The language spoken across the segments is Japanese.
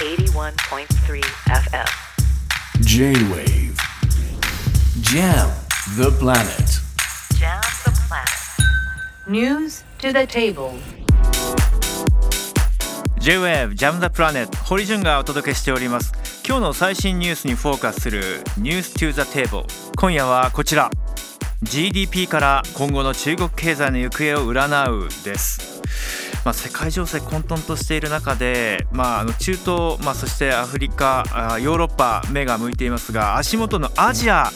81.3 FM J-Wave. Jam the planet. Jam the planet. News to the table. J-Wave ジャム・ザ・プラネット堀潤がお届けしております。今日の最新ニュースにフォーカスするニュース to the table 今夜はこちら。GDP から今後の中国経済の行方を占うですまあ、世界情勢混沌としている中で、まあ、あの中東、まあ、そしてアフリカヨーロッパ目が向いていますが足元のアジア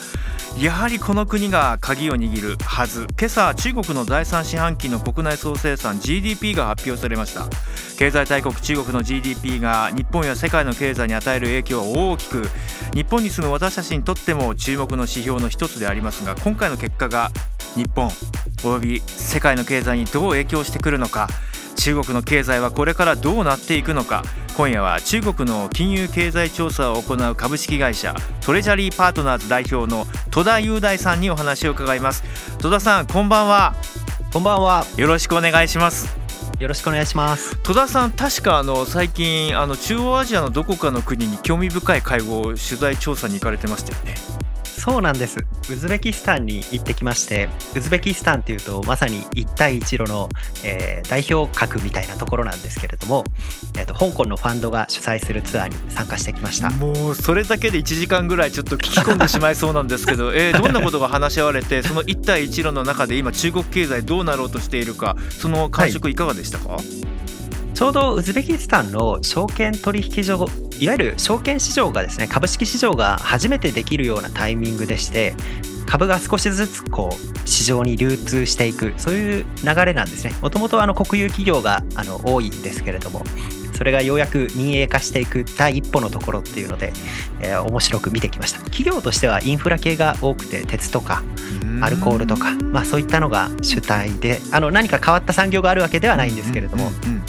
やはりこの国が鍵を握るはず。今朝中国の第3四半期の国内総生産 GDP が発表されました。経済大国中国の GDP が日本や世界の経済に与える影響は大きく日本に住む私たちにとっても注目の指標の一つでありますが今回の結果が日本および世界の経済にどう影響してくるのか。中国の経済はこれからどうなっていくのか。今夜は中国の金融経済調査を行う株式会社トレジャリーパートナーズ代表の戸田雄大さんにお話を伺います。戸田さんこんばんは。こんばんは。よろしくお願いします。よろしくお願いします。戸田さん確かあの最近あの中央アジアのどこかの国に興味深い会合取材調査に行かれてましたよねそうなんです。ウズベキスタンに行ってきまして、ウズベキスタンっていうとまさに一帯一路の、えー代表格みたいなところなんですけれども、えーと香港のファンドが主催するツアーに参加してきました。もうそれだけで1時間ぐらいちょっと聞き込んでしまいそうなんですけど、えーどんなことが話し合われてその一帯一路の中で今中国経済どうなろうとしているかその感触いかがでしたか、ちょうどウズベキスタンの証券取引所、いわゆる証券市場がですね、株式市場が初めてできるようなタイミングでして、株が少しずつこう市場に流通していく、そういう流れなんですね。もともとあの国有企業があの多いんですけれども、それがようやく民営化していく第一歩のところっていうので、えー面白く見てきました。企業としてはインフラ系が多くて、鉄とかアルコールとか、まあそういったのが主体で、あの何か変わった産業があるわけではないんですけれども、うんうんうん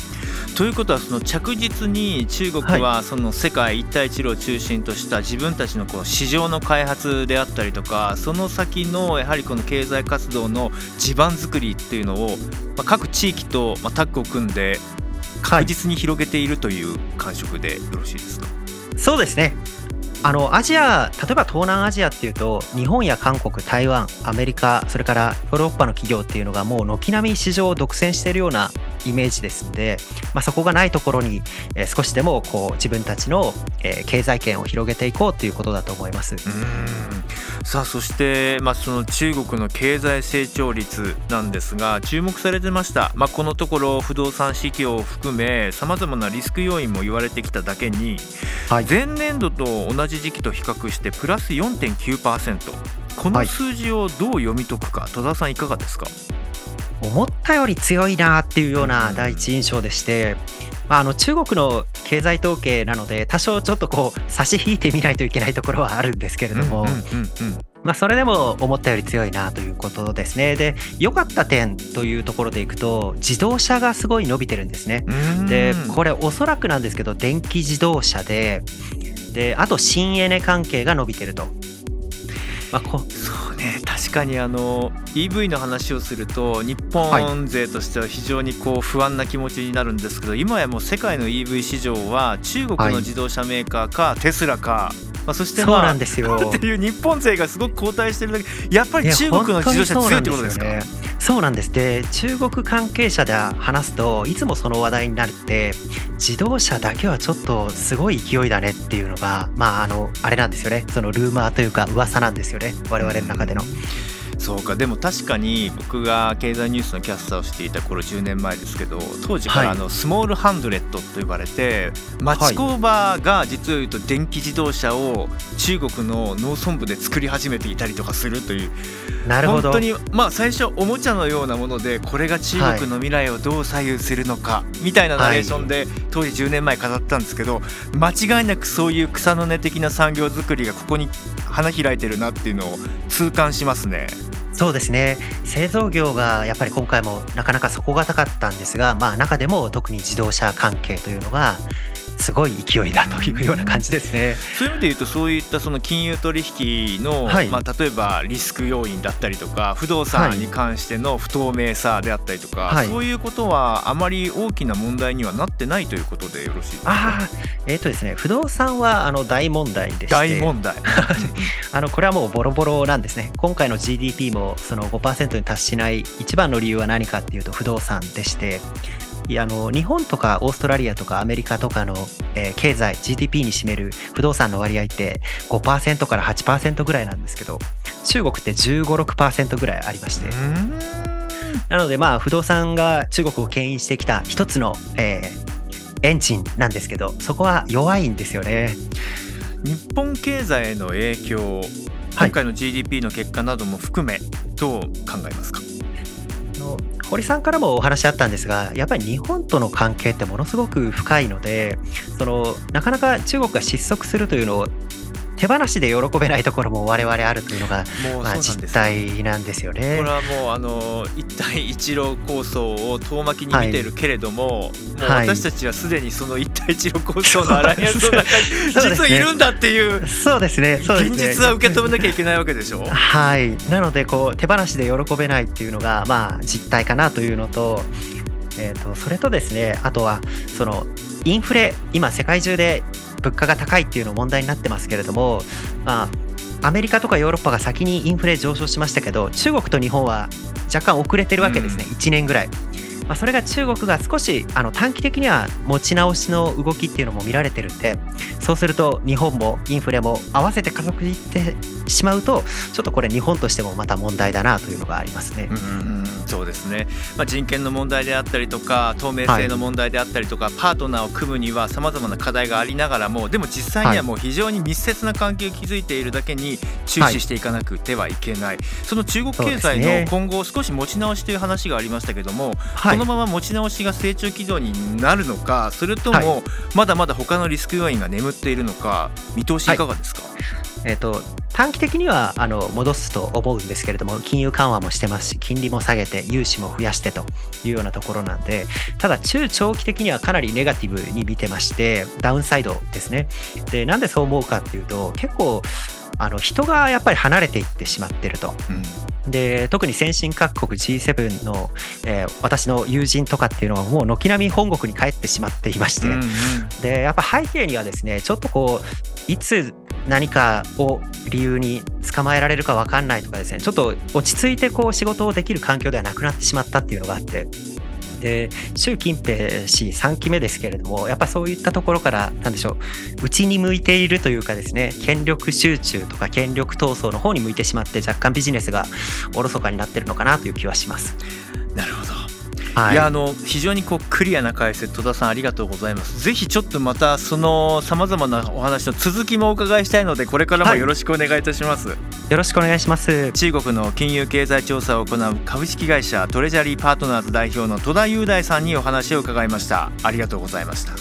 ということはその着実に中国はその世界一帯一路を中心とした自分たちのこう市場の開発であったりとかその先のやはりこの経済活動の地盤作りっていうのをまあ各地域とまあタッグを組んで確実に広げているという感触でよろしいですか、そうですね。あのアジア例えば東南アジアっていうと日本や韓国台湾アメリカそれからヨーロッパの企業っていうのがもう軒並み市場を独占しているようなイメージですので、まあ、そこがないところに、えー少しでもこう自分たちの、えー経済圏を広げていこうということだと思います。さあそして、まあ、その中国の経済成長率なんですが注目されてました、まあ、このところ不動産市況を含めさまざまなリスク要因も言われてきただけに、はい。前年度と同じ時期と比較してプラス4.9%このはい。数字をどう読み解くか。戸田さんいかがですか、思ったより強いなっていうような第一印象でして、まあ、あの中国の経済統計なので多少ちょっとこう差し引いてみないといけないところはあるんですけれども、うんうんうんまあ、それでも思ったより強いなということですね。で良かった点というところでいくと自動車がすごい伸びてるんですね。うんでこれおそらくなんですけど電気自動車でであと新エネ関係が伸びてると。まあ、こそうね。確かにあの EV の話をすると日本勢としては非常にこう不安な気持ちになるんですけど、今やもう世界の EV 市場は中国の自動車メーカーか、テスラか、まあ、そしてそうまあなんですよ。っていう日本勢がすごく後退してるだけやっぱり中国の自動車強いってことですか？そうなんですよね。で中国関係者で話すといつもその話題になるって自動車だけはちょっとすごい勢いだねっていうのがまああのあれなんですよね。そのルーマーというか噂なんですよね。我々の中での。そうかでも確かに僕が経済ニュースのキャスターをしていた頃10年前ですけど当時からはい。あのスモールハンドレットと呼ばれて町工場が実を言うと電気自動車を中国の農村部で作り始めていたりとかするというなるほど。本当にまあ最初おもちゃのようなものでこれが中国の未来をどう左右するのかみたいなナレーションで当時10年前語ったんですけど間違いなくそういう草の根的な産業作りがここに花開いてるなっていうのを痛感しますね。そうですね。製造業がやっぱり今回もなかなか底堅かったんですが、まあ、中でも特に自動車関係というのがすごい勢いだというような感じですね。そういう意味で言うとそういったその金融取引の、はい。まあ、例えばリスク要因だったりとか不動産に関しての不透明さであったりとか、はい。そういうことはあまり大きな問題にはなってないということでよろしいですか？ああ、えっ、とですね、不動産はあの大問題でして、大問題。あのこれはもうボロボロなんですね。今回の GDP もその5%に達しない一番の理由は何かっていうと不動産でして、あの日本とかオーストラリアとかアメリカとかの、えー経済 GDP に占める不動産の割合って5%から8%ぐらいなんですけど、中国って15、6%ぐらいありまして。なのでまあ不動産が中国を牽引してきた一つの、えーエンジンなんですけど、そこは弱いんですよね。日本経済への影響はい。今回の GDP の結果なども含めどう考えますか、あの堀さんからもお話あったんですがやっぱり日本との関係ってものすごく深いのでそのなかなか中国が失速するというのを手放しで喜べないところも我々あるというのが、もうまあ、実態なんですよねこれ。はもうあの一帯一路構想を遠巻きに見てるけれども、はい私たちはすでにその一帯一路構想のアライアンスの中に 実はいるんだっていうそうですね。そうです現ね実は受け止めなきゃいけないわけでしょ。はい、なのでこう手放しで喜べないっていうのがまあ実態かなというのと,、えー、とそれとですねあとはそのインフレ今世界中で物価が高いっていうの問題になってますけれども、まあ、アメリカとかヨーロッパが先にインフレ上昇しましたけど中国と日本は若干遅れてるわけですね、1年ぐらい。まあ、それが中国が少しあの短期的には持ち直しの動きっていうのも見られてるんでそうすると日本もインフレも合わせて加速いってしまうとちょっとこれ日本としてもまた問題だなというのがありますね。う。んそうですね、まあ、人権の問題であったりとか透明性の問題であったりとか、パートナーを組むにはさまざまな課題がありながらもでも実際にはもう非常に密接な関係を築いているだけに注視していかなくてはいけない、その中国経済の今後少し持ち直しという話がありましたけども、はい。このまま持ち直しが成長軌道になるのかそれとはもまだまだ他のリスク要因が眠っているのか見通しいかがですか、えー、と短期的にはあの戻すと思うんですけれども金融緩和もしてますし金利も下げて融資も増やしてというようなところなんでただ中長期的にはかなりネガティブに見てましてダウンサイドですね。でなんでそう思うかっていうと結構あの人がやっぱり離れていってしまってると。うん。で特に先進各国 G7 の、えー私の友人とかっていうのはもう軒並み本国に帰ってしまっていまして、うんうん。でやっぱ背景にはですねちょっとこういつ何かを理由に捕まえられるか分かんないとかですねちょっと落ち着いてこう仕事をできる環境ではなくなってしまったっていうのがあって。で習近平氏3期目ですけれどもやっぱそういったところからなんでしょう内に向いているというかですね権力集中とか権力闘争の方に向いてしまって若干ビジネスがおろそかになってるのかなという気はします。はい。いやあの非常にこうクリアな解説戸田さんありがとうございます。ぜひちょっとまたそのさまざまなお話の続きもお伺いしたいのでこれからもよろしくお願いいたします、よろしくお願いします。中国の金融経済調査を行う株式会社トレジャリーパートナーズ代表の戸田雄大さんにお話を伺いました。ありがとうございました。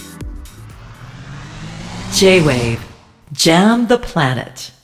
J-Wave Jam the Planet.